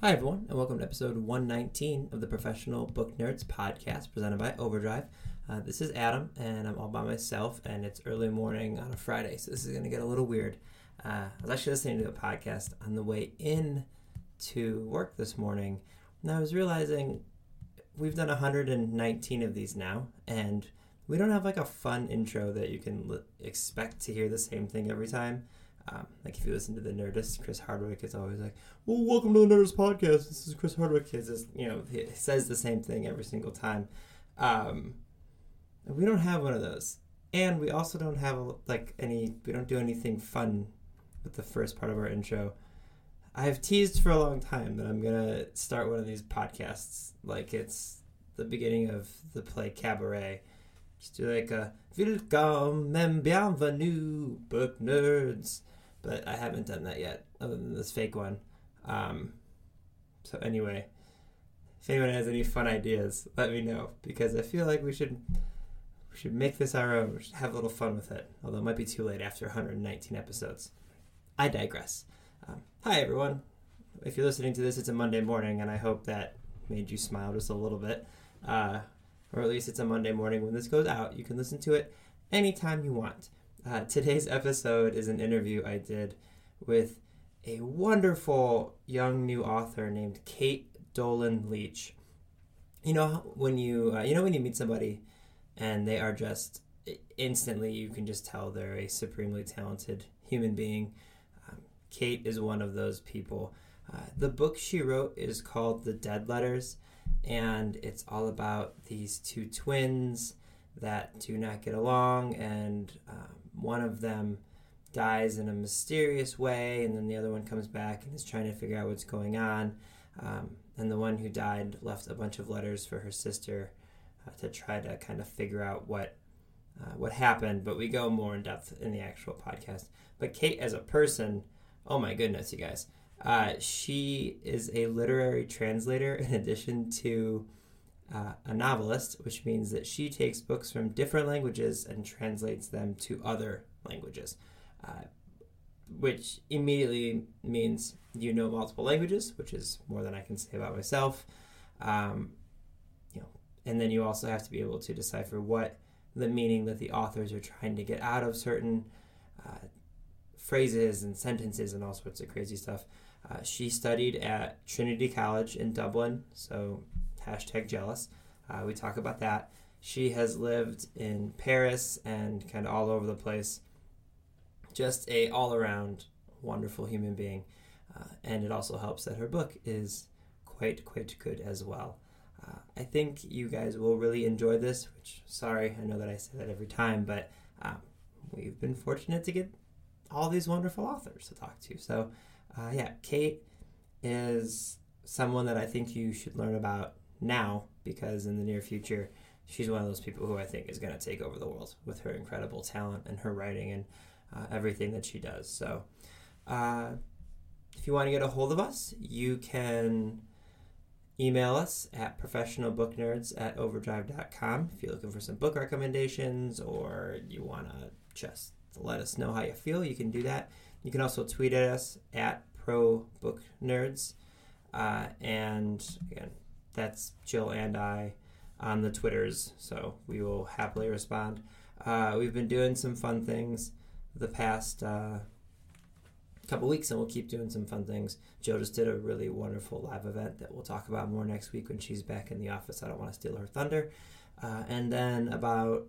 Hi, everyone, and welcome to episode 119 of the Professional Book Nerds podcast presented by Overdrive. Uh, this is Adam, and I'm all by myself, and it's early morning on a Friday, so this is going to get a little weird. Uh, I was actually listening to a podcast on the way in to work this morning, and I was realizing we've done 119 of these now, and we don't have like a fun intro that you can li- expect to hear the same thing every time. Um, like if you listen to the Nerdist, Chris Hardwick is always like, "Well, welcome to the Nerdist podcast. This is Chris Hardwick." It's just, you know, he says the same thing every single time. Um, we don't have one of those, and we also don't have like any. We don't do anything fun with the first part of our intro. I have teased for a long time that I'm gonna start one of these podcasts like it's the beginning of the play Cabaret. Just do like a Welcome and bienvenue, book nerds but I haven't done that yet, other than this fake one. Um, so anyway, if anyone has any fun ideas, let me know because I feel like we should we should make this our own. We should have a little fun with it. Although it might be too late after 119 episodes. I digress. Um, hi everyone. If you're listening to this, it's a Monday morning, and I hope that made you smile just a little bit. Uh, or at least it's a Monday morning when this goes out. You can listen to it anytime you want. Uh, today's episode is an interview I did with a wonderful young new author named Kate Dolan Leach. You know when you uh, you know when you meet somebody and they are just instantly you can just tell they're a supremely talented human being. Um, Caite is one of those people. Uh, the book she wrote is called The Dead Letters, and it's all about these two twins that do not get along and um, one of them dies in a mysterious way, and then the other one comes back and is trying to figure out what's going on. Um, and the one who died left a bunch of letters for her sister uh, to try to kind of figure out what uh, what happened. But we go more in depth in the actual podcast. But Caite, as a person, oh my goodness, you guys, uh, she is a literary translator in addition to uh, a novelist, which means that she takes books from different languages and translates them to other languages, uh, which immediately means you know multiple languages, which is more than I can say about myself. Um, you know, and then you also have to be able to decipher what the meaning that the authors are trying to get out of certain uh, phrases and sentences and all sorts of crazy stuff. Uh, she studied at Trinity College in Dublin, so hashtag jealous. Uh, we talk about that. She has lived in Paris and kind of all over the place. Just a all around wonderful human being. Uh, and it also helps that her book is quite, quite good as well. Uh, I think you guys will really enjoy this, which, sorry, I know that I say that every time, but um, we've been fortunate to get all these wonderful authors to talk to. So, uh, yeah, Caite is someone that I think you should learn about now because in the near future, she's one of those people who I think is going to take over the world with her incredible talent and her writing and uh, everything that she does. So, uh, if you want to get a hold of us, you can email us at professionalbooknerds at overdrive.com if you're looking for some book recommendations or you want to just let us know how you feel. You can do that. You can also tweet at us at ProBookNerds. Uh, and again, that's Jill and I on the Twitters, so we will happily respond. Uh, we've been doing some fun things the past uh, couple weeks, and we'll keep doing some fun things. Jill just did a really wonderful live event that we'll talk about more next week when she's back in the office. I don't want to steal her thunder. Uh, and then about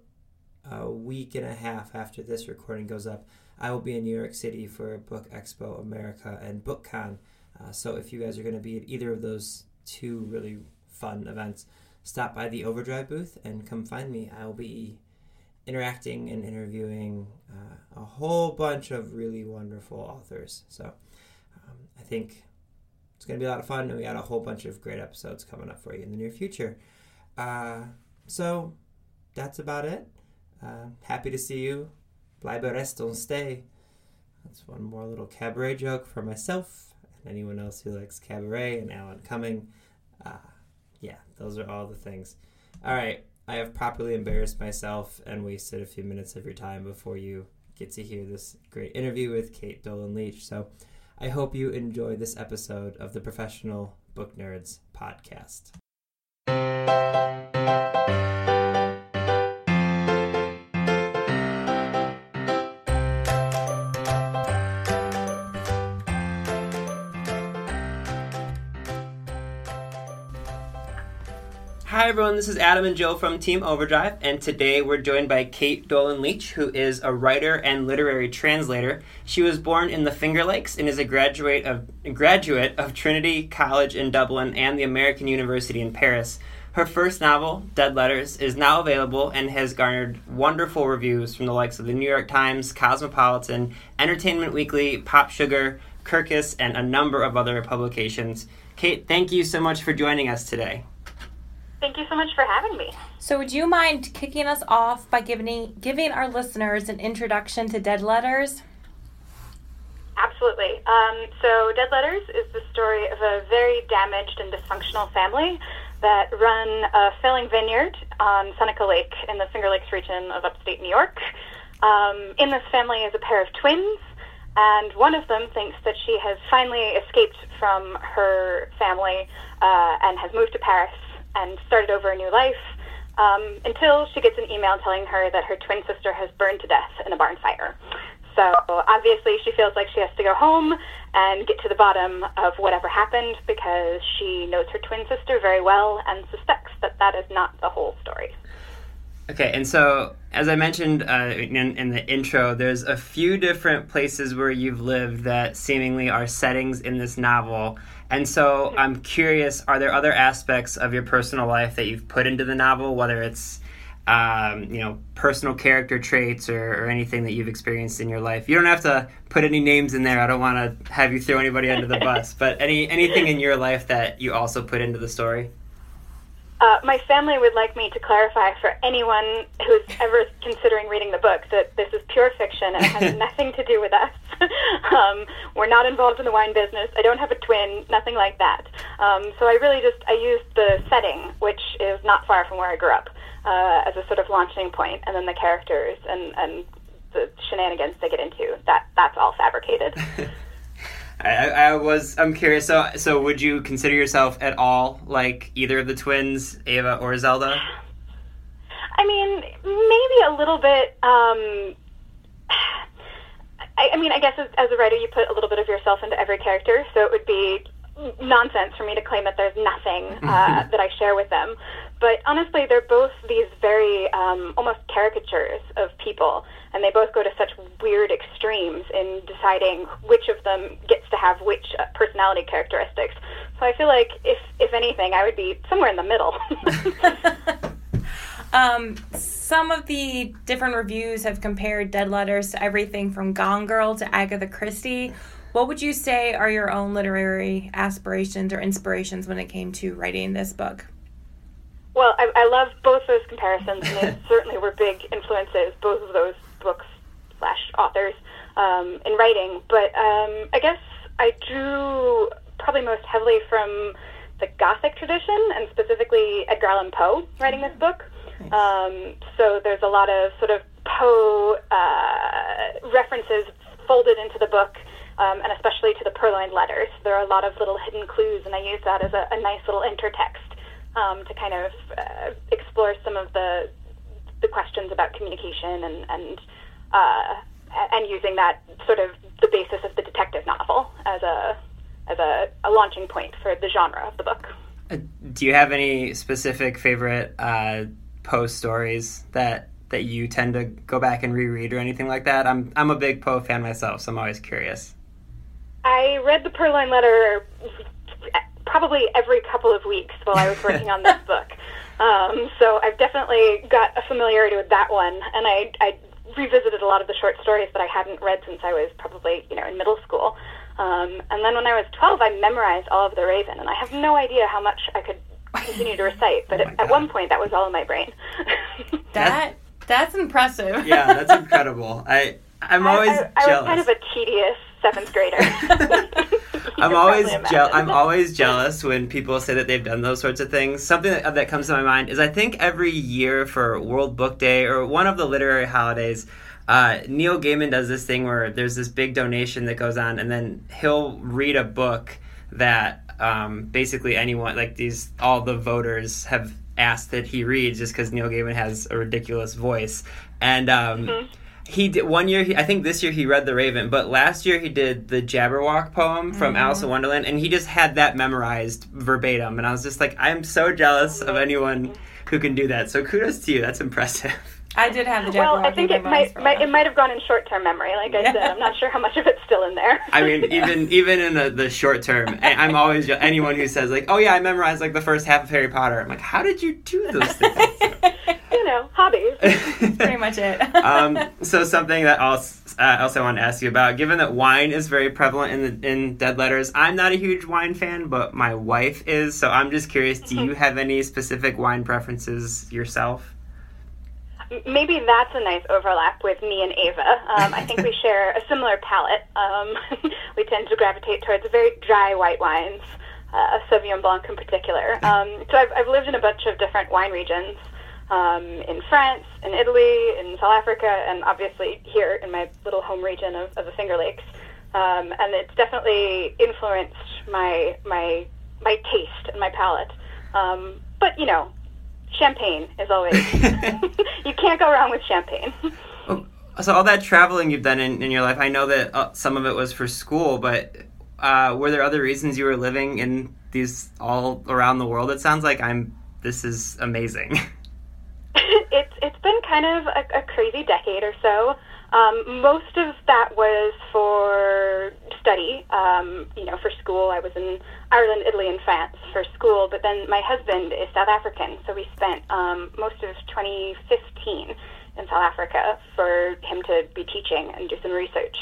a week and a half after this recording goes up, I will be in New York City for Book Expo America and BookCon. Uh, so if you guys are going to be at either of those two really fun events, stop by the Overdrive booth and come find me. I'll be interacting and interviewing uh, a whole bunch of really wonderful authors. So um, I think it's going to be a lot of fun, and we got a whole bunch of great episodes coming up for you in the near future. Uh, so that's about it. Uh, happy to see you. Bleibe rest und stay. That's one more little cabaret joke for myself and anyone else who likes cabaret and Alan Cumming. Uh, yeah, those are all the things. All right, I have properly embarrassed myself and wasted a few minutes of your time before you get to hear this great interview with Caite Dolan-Leach. So I hope you enjoy this episode of the Professional Book Nerds podcast. Everyone. This is Adam and Jill from Team Overdrive, and today we're joined by Caite Dolan-Leach, who is a writer and literary translator. She was born in the Finger Lakes and is a graduate of graduate of Trinity College in Dublin and the American University in Paris. Her first novel, Dead Letters, is now available and has garnered wonderful reviews from the likes of the New York Times, Cosmopolitan, Entertainment Weekly, Pop Sugar, Kirkus, and a number of other publications. Caite, thank you so much for joining us today. Thank you so much for having me. So, would you mind kicking us off by giving giving our listeners an introduction to Dead Letters? Absolutely. Um, so, Dead Letters is the story of a very damaged and dysfunctional family that run a failing vineyard on Seneca Lake in the Finger Lakes region of upstate New York. Um, in this family is a pair of twins, and one of them thinks that she has finally escaped from her family uh, and has moved to Paris and started over a new life um, until she gets an email telling her that her twin sister has burned to death in a barn fire. So obviously, she feels like she has to go home and get to the bottom of whatever happened because she knows her twin sister very well and suspects that that is not the whole story. Okay, and so as I mentioned uh, in, in, the intro, there's a few different places where you've lived that seemingly are settings in this novel. And so I'm curious are there other aspects of your personal life that you've put into the novel, whether it's um, you know, personal character traits or, or, anything that you've experienced in your life. You don't have to put any names in there. I don't want to have you throw anybody under the bus, but any anything in your life that you also put into the story. Uh, my family would like me to clarify for anyone who's ever considering reading the book that this is pure fiction and has nothing to do with us. um, we're not involved in the wine business. I don't have a twin, nothing like that. Um, so I really just I used the setting, which is not far from where I grew up, uh, as a sort of launching point, and then the characters and and the shenanigans they get into. That that's all fabricated. I, I, was I'm curious. So so would you consider yourself at all like either of the twins, Ava or Zelda? I mean, maybe a little bit. Um, I, I mean, I guess as, as a writer, you put a little bit of yourself into every character, so it would be nonsense for me to claim that there's nothing uh, that I share with them. But honestly, they're both these very um, almost caricatures of people, and they both go to such weird extremes in deciding which of them gets to have which uh, personality characteristics. So I feel like if if anything, I would be somewhere in the middle. um, some of the different reviews have compared Dead Letters to everything from Gone Girl to Agatha Christie. What would you say are your own literary aspirations or inspirations when it came to writing this book? Well, I, I love both those comparisons, and they certainly were big influences, both of those books slash authors um, in writing. But um, I guess I drew probably most heavily from the Gothic tradition, and specifically Edgar Allan Poe writing this book. Um, so there's a lot of sort of Poe uh, references folded into the book um, and especially to the purloined letters. There are a lot of little hidden clues, and I use that as a, a nice little intertext um, to kind of uh, explore some of the the questions about communication and and uh, and using that sort of the basis of the detective novel as a as a, a launching point for the genre of the book. Uh, do you have any specific favorite uh, Poe stories that that you tend to go back and reread or anything like that? I'm I'm a big Poe fan myself, so I'm always curious. I read the Purloined Letter probably every couple of weeks while I was working on this book. Um, so I've definitely got a familiarity with that one, and I, I revisited a lot of the short stories that I hadn't read since I was probably you know in middle school. Um, and then when I was 12, I memorized all of The Raven, and I have no idea how much I could continue to recite, but oh at, at, one point that was all in my brain. that that's impressive. yeah, that's incredible. I I'm always I, I, I was kind of a tedious seventh grader. I'm always je- I'm always jealous when people say that they've done those sorts of things. Something that, that comes to my mind is I think every year for World Book Day or one of the literary holidays, uh, Neil Gaiman does this thing where there's this big donation that goes on, and then he'll read a book that um, basically anyone, like these, all the voters have asked that he reads just because Neil Gaiman has a ridiculous voice. And um, mm-hmm. He did one year, he, I think this year he read The Raven, but last year he did the Jabberwock poem from mm-hmm. Alice in Wonderland, and he just had that memorized verbatim. And I was just like, I'm so jealous of anyone who can do that. So kudos to you. That's impressive. I did have the Well, I think it might, might it might have gone in short term memory. Like I yeah. said, I'm not sure how much of it's still in there. I mean, even even in the, the short term, I'm always anyone who says like, "Oh yeah, I memorized like the first half of Harry Potter." I'm like, "How did you do those things?" you know, hobbies. pretty much it. um, so something that also uh, also want to ask you about, given that wine is very prevalent in the, in Dead Letters, I'm not a huge wine fan, but my wife is. So I'm just curious, do you have any specific wine preferences yourself? Maybe that's a nice overlap with me and Ava. Um, I think we share a similar palate. Um, we tend to gravitate towards very dry white wines, uh, Sauvignon Blanc in particular. Um, so I've, I've lived in a bunch of different wine regions. Um, in France, in Italy, in South Africa, and obviously here in my little home region of, of the Finger Lakes. Um, and it's definitely influenced my my my taste and my palate. Um, but you know, champagne is always you can't go wrong with champagne. so all that traveling you've done in, in your life, I know that uh, some of it was for school, but uh, were there other reasons you were living in these all around the world? It sounds like I'm. This is amazing. it's it's been kind of a, a crazy decade or so. Um, most of that was for study. Um, you know, for school, I was in Ireland, Italy, and France for school. But then my husband is South African, so we spent um, most of 2015 in South Africa for him to be teaching and do some research.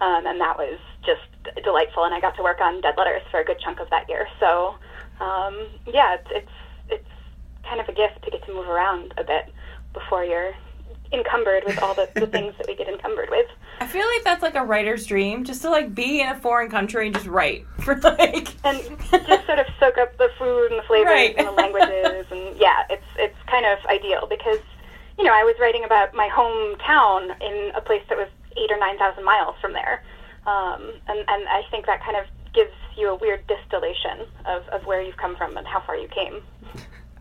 Um, and that was just delightful. And I got to work on dead letters for a good chunk of that year. So, um, yeah, it's, it's it's kind of a gift to get to move around a bit before you're encumbered with all the, the things that we get encumbered with. I feel like that's like a writer's dream, just to like be in a foreign country and just write for like and just sort of soak up the food and the flavors right. and the languages and yeah, it's it's kind of ideal because you know I was writing about my hometown in a place that was eight or nine thousand miles from there, um, and and I think that kind of gives you a weird distillation of, of where you've come from and how far you came.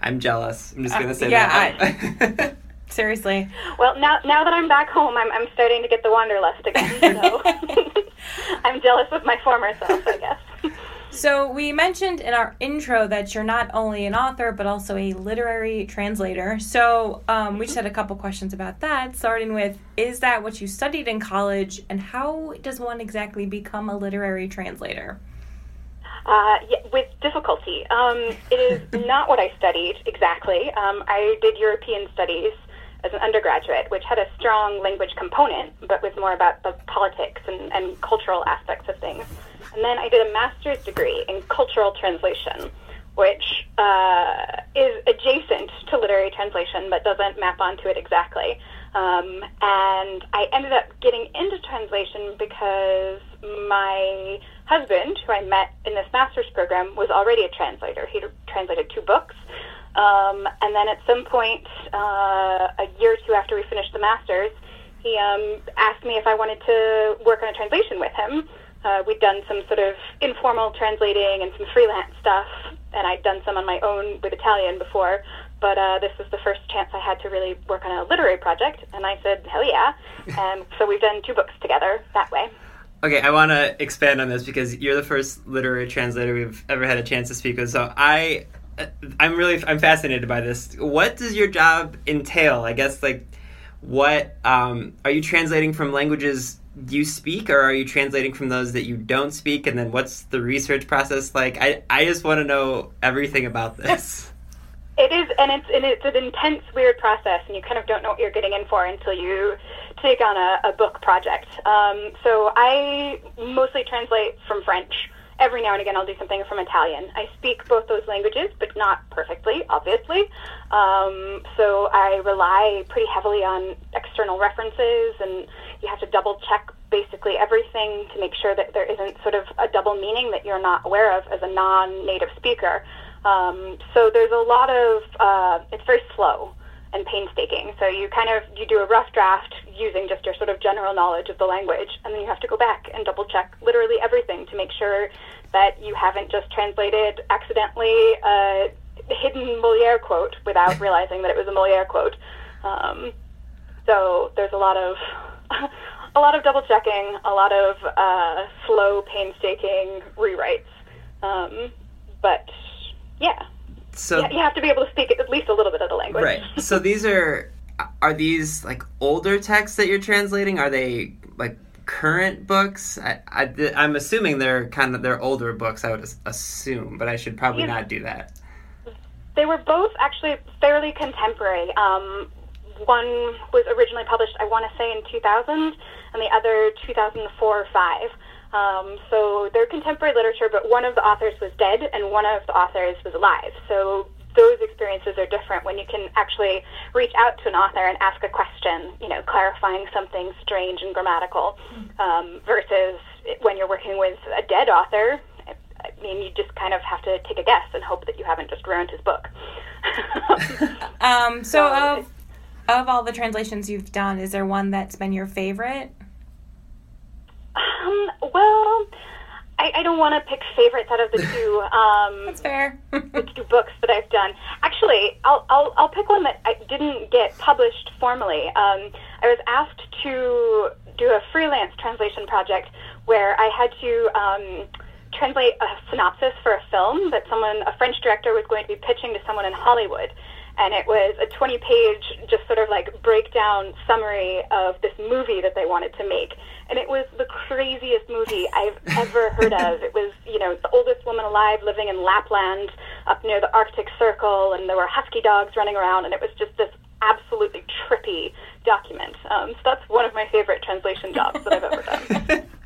I'm jealous. I'm just gonna uh, say yeah, that. I, Seriously. Well, now now that I'm back home, I'm I'm starting to get the wanderlust again. So I'm jealous of my former self, I guess. So we mentioned in our intro that you're not only an author but also a literary translator. So um, we just had a couple questions about that. Starting with, is that what you studied in college, and how does one exactly become a literary translator? Uh, yeah, with difficulty. Um, it is not what I studied exactly. Um, I did European studies as an undergraduate, which had a strong language component, but was more about the politics and, and cultural aspects of things. And then I did a master's degree in cultural translation, which uh, is adjacent to literary translation, but doesn't map onto it exactly. Um, and I ended up getting into translation because my husband, who I met in this master's program, was already a translator. He translated two books. Um, and then at some point, uh, a year or two after we finished the master's, he um, asked me if I wanted to work on a translation with him. Uh, we'd done some sort of informal translating and some freelance stuff, and I'd done some on my own with Italian before. But uh, this was the first chance I had to really work on a literary project, and I said, hell yeah. and so we've done two books together that way. Okay, I want to expand on this because you're the first literary translator we've ever had a chance to speak with. So I I'm really I'm fascinated by this. What does your job entail? I guess like what um, are you translating from languages you speak, or are you translating from those that you don't speak? And then what's the research process like? I I just want to know everything about this. It is, and it's and it's an intense, weird process, and you kind of don't know what you're getting in for until you take on a, a book project. Um, so I mostly translate from French every now and again I'll do something from Italian. I speak both those languages, but not perfectly, obviously. Um, so I rely pretty heavily on external references, and you have to double check basically everything to make sure that there isn't sort of a double meaning that you're not aware of as a non native speaker. Um, so there's a lot of, uh, it's very slow and painstaking. So you kind of you do a rough draft using just your sort of general knowledge of the language, and then you have to go back and double check literally everything to make sure that you haven't just translated accidentally a hidden Moliere quote without realizing that it was a Moliere quote. Um, so there's a lot of a lot of double checking, a lot of uh, slow, painstaking rewrites. Um, but yeah, So you, you have to be able to speak at least a little bit of the language. right. So these are are these like older texts that you're translating? Are they like current books? I, I am assuming they're kind of they're older books. I would assume, but I should probably Yeah. not do that. They were both actually fairly contemporary. Um, one was originally published, I want to say, in 2000, and the other 2004 or 5. Um, so they're contemporary literature, but one of the authors was dead and one of the authors was alive. So those experiences are different when you can actually reach out to an author and ask a question, you know, clarifying something strange and grammatical, um, versus when you're working with a dead author. I mean, you just kind of have to take a guess and hope that you haven't just ruined his book. Um, so So of of all the translations you've done, is there one that's been your favorite? Um, well, I, I don't want to pick favorites out of the two. Um, That's fair. the two books that I've done. Actually, I'll, I'll, I'll pick one that I didn't get published formally. Um, I was asked to do a freelance translation project where I had to um, translate a synopsis for a film that someone, a French director, was going to be pitching to someone in Hollywood. And it was a 20 page, just sort of like breakdown summary of this movie that they wanted to make. And it was the craziest movie I've ever heard of. It was, you know, the oldest woman alive living in Lapland up near the Arctic Circle, and there were husky dogs running around, and it was just this absolutely trippy document. Um, so that's one of my favorite translation jobs that I've ever done.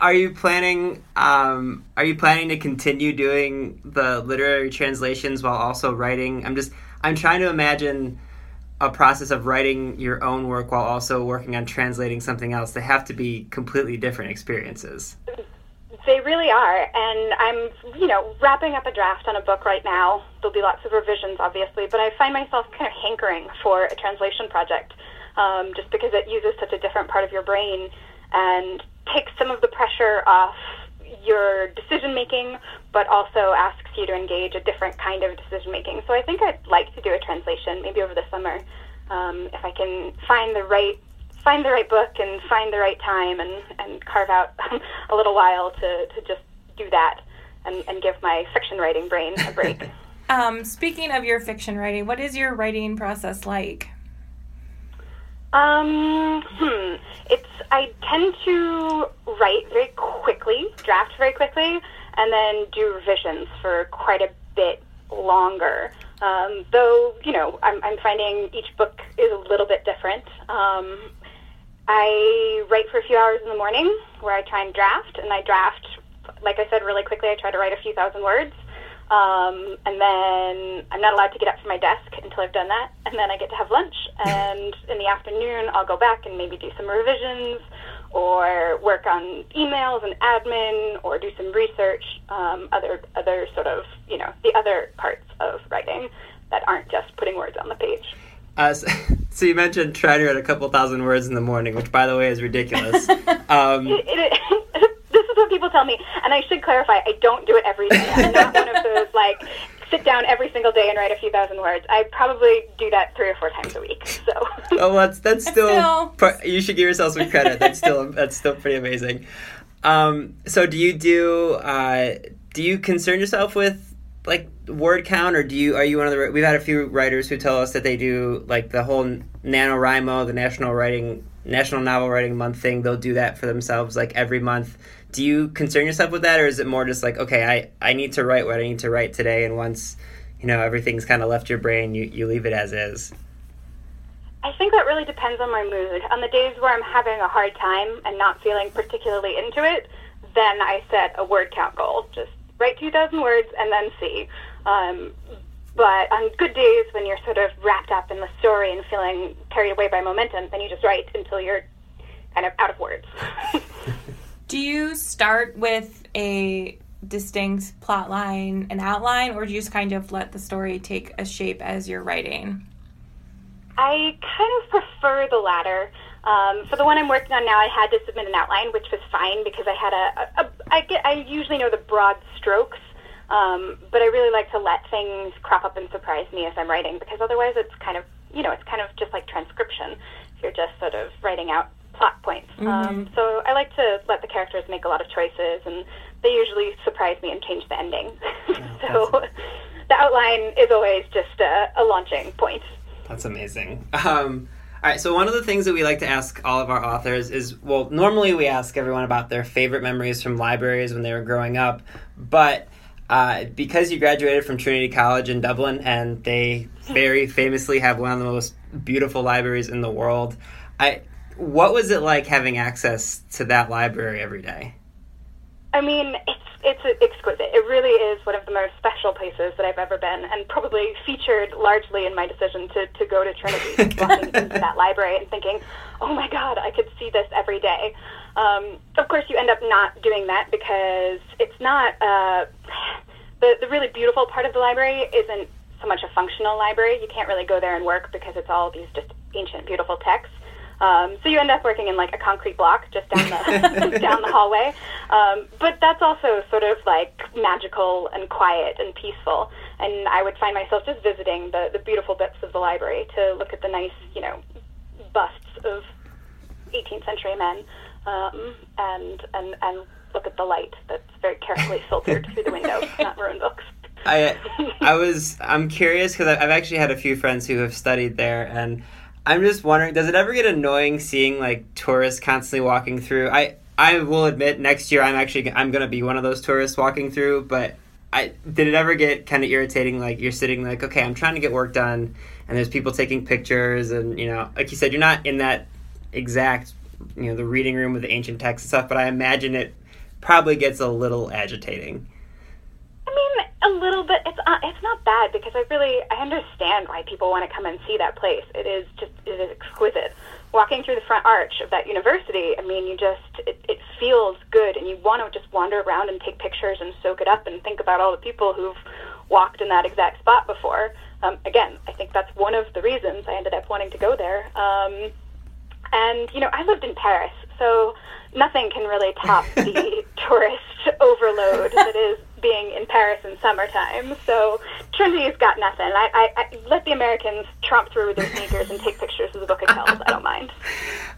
Are you planning? Um, are you planning to continue doing the literary translations while also writing? I'm just. I'm trying to imagine a process of writing your own work while also working on translating something else. They have to be completely different experiences. They really are, and I'm, you know, wrapping up a draft on a book right now. There'll be lots of revisions, obviously, but I find myself kind of hankering for a translation project, um, just because it uses such a different part of your brain and takes some of the pressure off your decision making, but also asks you to engage a different kind of decision making. So I think I'd like to do a translation, maybe over the summer, um, if I can find the right find the right book and find the right time and, and carve out a little while to, to just do that and, and give my fiction writing brain a break. Um, speaking of your fiction writing, what is your writing process like? Um, hmm. It's I tend to write very quickly, draft very quickly, and then do revisions for quite a bit longer. Um, though you know, I'm, I'm finding each book is a little bit different. Um, I write for a few hours in the morning, where I try and draft, and I draft, like I said, really quickly. I try to write a few thousand words. Um, and then I'm not allowed to get up from my desk until I've done that. And then I get to have lunch. And in the afternoon, I'll go back and maybe do some revisions or work on emails and admin or do some research, um, other, other sort of, you know, the other parts of writing that aren't just putting words on the page. Uh, so, so you mentioned trying to write a couple thousand words in the morning, which, by the way, is ridiculous. Um, It, it, this is what people tell me, and I should clarify: I don't do it every day. I'm not one of those like sit down every single day and write a few thousand words. I probably do that three or four times a week. So, oh, that's that's still. still- par- you should give yourself some credit. That's still that's still pretty amazing. Um, so, do you do uh, do you concern yourself with like word count, or do you are you one of the? We've had a few writers who tell us that they do like the whole NaNoWriMo, the National Writing National Novel Writing Month thing. They'll do that for themselves like every month. Do you concern yourself with that, or is it more just like okay, I I need to write what I need to write today, and once you know everything's kind of left your brain, you you leave it as is. I think that really depends on my mood. On the days where I'm having a hard time and not feeling particularly into it, then I set a word count goal. Just write 2,000 words and then see. Um, but on good days when you're sort of wrapped up in the story and feeling carried away by momentum, then you just write until you're kind of out of words. Do you start with a distinct plot line and outline, or do you just kind of let the story take a shape as you're writing? I kind of prefer the latter. Um, for the one I'm working on now, I had to submit an outline, which was fine because I had a, a, a I get I usually know the broad strokes, um, but I really like to let things crop up and surprise me as I'm writing because otherwise it's kind of you know it's kind of just like transcription. If you're just sort of writing out plot points. Mm-hmm. Um, so I like to let the characters make a lot of choices, and they usually surprise me and change the ending. so the outline is always just a, a launching point. That's amazing. Um, all right, so one of the things that we like to ask all of our authors is well, normally we ask everyone about their favorite memories from libraries when they were growing up, but uh, because you graduated from Trinity College in Dublin and they very famously have one of the most beautiful libraries in the world, I what was it like having access to that library every day? I mean, it's it's exquisite. It really is one of the most special places that I've ever been, and probably featured largely in my decision to, to go to Trinity, walking into that library and thinking, oh my God, I could see this every day. Um, of course, you end up not doing that because it's not uh, the the really beautiful part of the library isn't so much a functional library. You can't really go there and work because it's all these just ancient, beautiful texts. Um, so you end up working in like a concrete block just down the down the hallway. Um, but that's also sort of like magical and quiet and peaceful. And I would find myself just visiting the the beautiful bits of the library to look at the nice, you know, busts of 18th century men, um, and and and look at the light that's very carefully filtered through the window, not ruin books. I I was I'm curious because I've actually had a few friends who have studied there and I'm just wondering, does it ever get annoying seeing like tourists constantly walking through? I I will admit, next year I'm actually I'm gonna be one of those tourists walking through. But I did it ever get kind of irritating? Like you're sitting like, okay, I'm trying to get work done, and there's people taking pictures, and you know, like you said, you're not in that exact you know the reading room with the ancient texts and stuff. But I imagine it probably gets a little agitating. A little bit. It's uh, it's not bad because I really I understand why people want to come and see that place. It is just it is exquisite. Walking through the front arch of that university, I mean, you just it, it feels good, and you want to just wander around and take pictures and soak it up and think about all the people who've walked in that exact spot before. Um, again, I think that's one of the reasons I ended up wanting to go there. Um, and you know, I lived in Paris, so nothing can really top the tourist overload that is being in Paris in summertime. So Trinity's got nothing. I, I, I let the Americans tromp through with their sneakers and take pictures of the book of kells. I don't mind.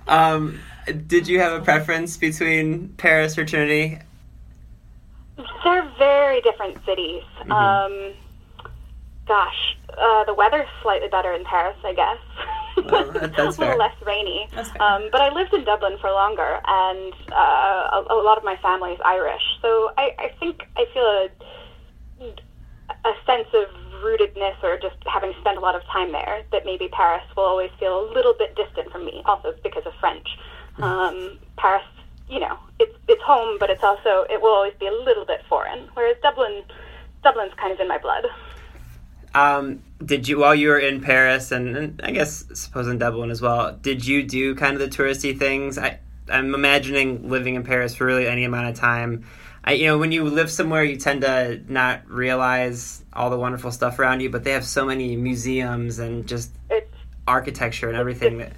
Um, did you have a preference between Paris or Trinity? They're very different cities. Mm-hmm. Um, gosh, uh, the weather's slightly better in Paris, I guess. Well, that- that's a little less rainy. Um, but I lived in Dublin for longer, and uh, a, a lot of my family is Irish, so I, I think I feel a a sense of rootedness, or just having spent a lot of time there, that maybe Paris will always feel a little bit distant from me. Also because of French. Mm-hmm. Um, Paris, you know, it's it's home, but it's also it will always be a little bit foreign. Whereas Dublin, Dublin's kind of in my blood. Um, did you while you were in Paris and, and I guess suppose in Dublin as well? Did you do kind of the touristy things? I I'm imagining living in Paris for really any amount of time. I, you know, when you live somewhere, you tend to not realize all the wonderful stuff around you, but they have so many museums and just It's architecture and everything that.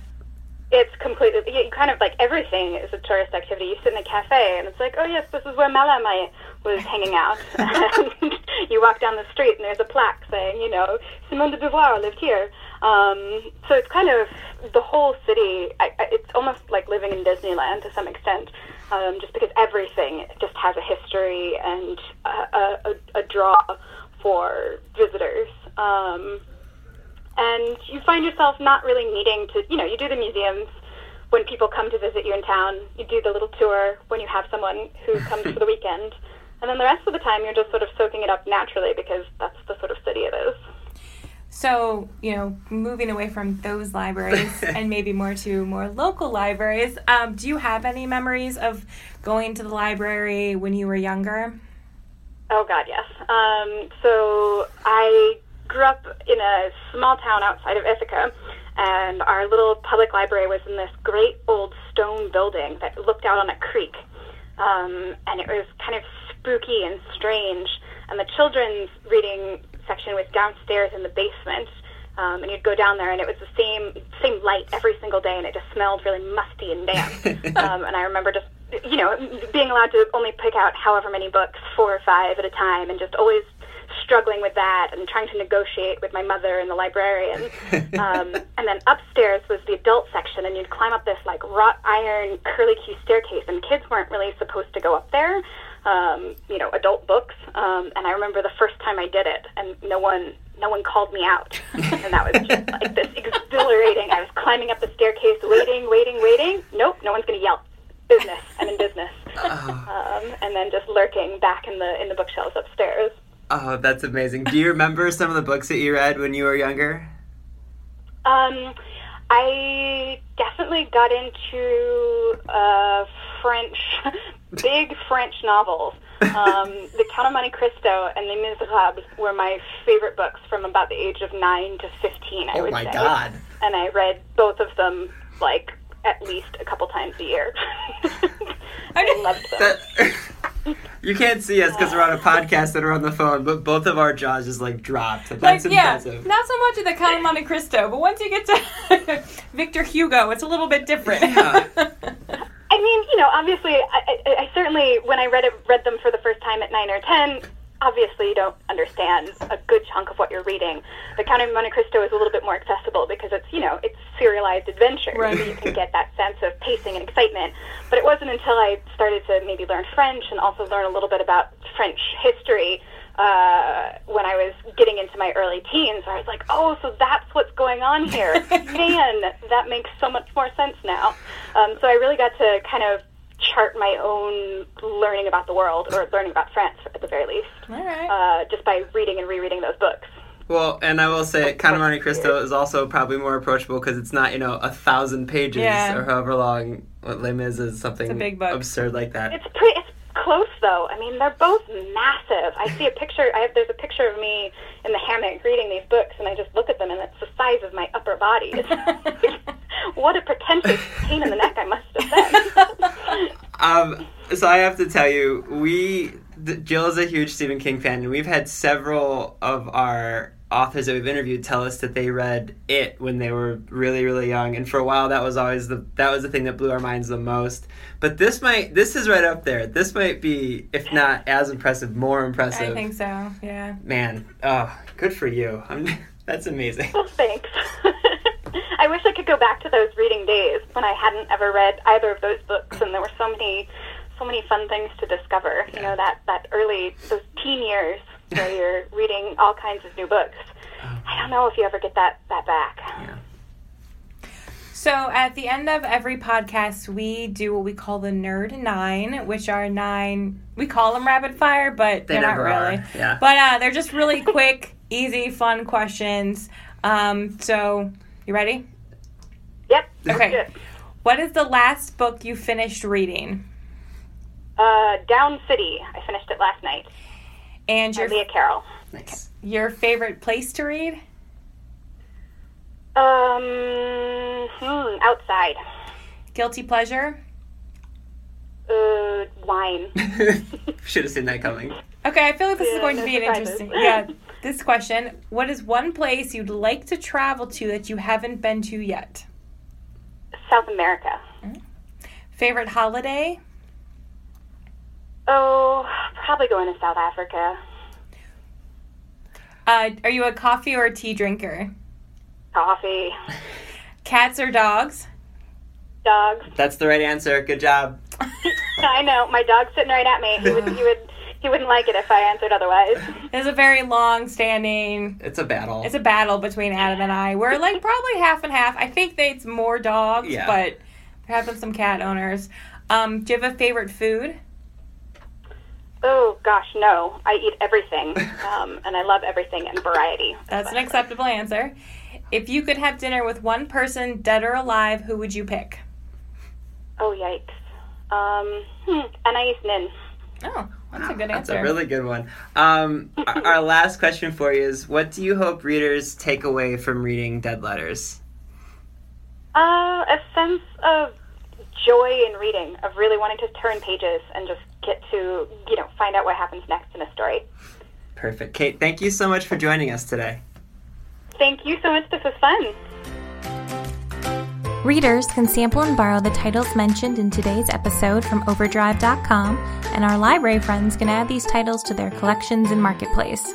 It's completely you kind of like everything is a tourist activity. You sit in a cafe and it's like, oh yes, this is where Mallarmé was hanging out. and you walk down the street and there's a plaque saying, you know, Simone de Beauvoir lived here. Um, so it's kind of the whole city. I, I, it's almost like living in Disneyland to some extent, um, just because everything just has a history and a, a, a, a draw for visitors. Um, and you find yourself not really needing to, you know, you do the museums when people come to visit you in town. You do the little tour when you have someone who comes for the weekend. And then the rest of the time, you're just sort of soaking it up naturally because that's the sort of city it is. So, you know, moving away from those libraries and maybe more to more local libraries, um, do you have any memories of going to the library when you were younger? Oh God, yes. Um, so I grew up in a small town outside of Ithaca, and our little public library was in this great old stone building that looked out on a creek, um, and it was kind of spooky and strange. And the children's reading section was downstairs in the basement. Um, and you'd go down there, and it was the same same light every single day, and it just smelled really musty and damp. um, and I remember just you know being allowed to only pick out however many books, four or five at a time, and just always struggling with that and trying to negotiate with my mother and the librarian. Um, and then upstairs was the adult section, and you'd climb up this like wrought iron curly Q staircase, and kids weren't really supposed to go up there. Um, you know, adult books. Um, and I remember the first time I did it, and no one no one called me out. and that was just like this exhilarating. I was climbing up the staircase, waiting, waiting, waiting. Nope, no one's going to yell. Business. I'm in business. Um, and then just lurking back in the in the bookshelves upstairs. Oh, that's amazing. Do you remember some of the books that you read when you were younger? Um, I definitely got into uh, French, big French novels. Um, the Count of Monte Cristo and Les Miserables were my favorite books from about the age of nine to fifteen. I Oh would my say. God. And I read both of them like at least a couple times a year. I loved them. That, you can't see us because we're on a podcast and we're on the phone, but both of our jaws just like dropped. That's like yeah, impressive. not so much of the Count of Monte Cristo, but once you get to Victor Hugo, it's a little bit different. Yeah. I mean, you know, obviously, I, I, I certainly when I read it, read them for the first time at nine or ten, obviously you don't understand a good chunk of what you're reading. The Count of Monte Cristo is a little bit more accessible because it's you know it's serialized adventure, Right. so you can get that sense of pacing and excitement. But it wasn't until I started to maybe learn French and also learn a little bit about French history. Uh, when I was getting into my early teens, where I was like, "Oh, so that's what's going on here." Man, that makes so much more sense now. Um, so I really got to kind of chart my own learning about the world, or learning about France at the very least, All right. uh, just by reading and rereading those books. Well, and I will say, Count of Monte Cristo is also probably more approachable because it's not, you know, a thousand pages Yeah. or however long what Les Mis is something It's a big book. absurd like that. It's pretty. It's close though. I mean, they're both massive. I see a picture. I have, there's a picture of me in the hammock reading these books, and I just look at them, and it's the size of my upper body. What a pretentious pain in the neck I must have been. Um, so I have to tell you, we Jill is a huge Stephen King fan, and we've had several of our authors that we've interviewed tell us that they read it when they were really, really young, and for a while that was always the that was the thing that blew our minds the most. But this might this is right up there. This might be, if not as impressive, more impressive. I think so. Yeah. Man, oh, good for you. I'm, that's amazing. Well, thanks. I wish I could go back to those reading days when I hadn't ever read either of those books, and there were so many, so many fun things to discover. You know that that early those teen years where you're reading all kinds of new books. I don't know if you ever get that that back. Yeah. So at the end of every podcast, we do what we call the Nerd Nine, which are nine. We call them rapid fire, but They they're not really. are, yeah. But uh, they're just really quick, easy, fun questions. Um, so you ready? Yep. Okay. What is the last book you finished reading? Uh, Down City. I finished it last night. And your Leah Carroll. Nice. your favorite place to read? Um, hmm, outside. Guilty pleasure? Uh, wine. Should have seen that coming. Okay, I feel like this is Yeah, going to no be an surprises. interesting. Yeah, this question: What is one place you'd like to travel to that you haven't been to yet? South America. Favorite holiday? Oh, probably going to South Africa. Uh, are you a coffee or a tea drinker? Coffee. Cats or dogs? Dogs. That's the right answer. Good job. I know. My dog's sitting right at me. He would. He would. He wouldn't like it if I answered otherwise. It's a very long-standing. It's a battle. It's a battle between Adam and I. We're like probably half and half. I think that it's more dogs, Yeah. but there have been some cat owners. Um, do you have a favorite food? Oh gosh, no. I eat everything, um, and I love everything in variety. That's an acceptable answer. If you could have dinner with one person, dead or alive, who would you pick? Oh yikes. Um, hmm, Anais Nin. Oh, that's a good answer. That's a really good one. Um, our, our last question for you is: What do you hope readers take away from reading Dead Letters? Uh, a sense of joy in reading, of really wanting to turn pages and just get to, you know, find out what happens next in a story. Perfect, Caite. Thank you so much for joining us today. Thank you so so much. This was fun. Readers can sample and borrow the titles mentioned in today's episode from Overdrive.com, and our library friends can add these titles to their collections in Marketplace.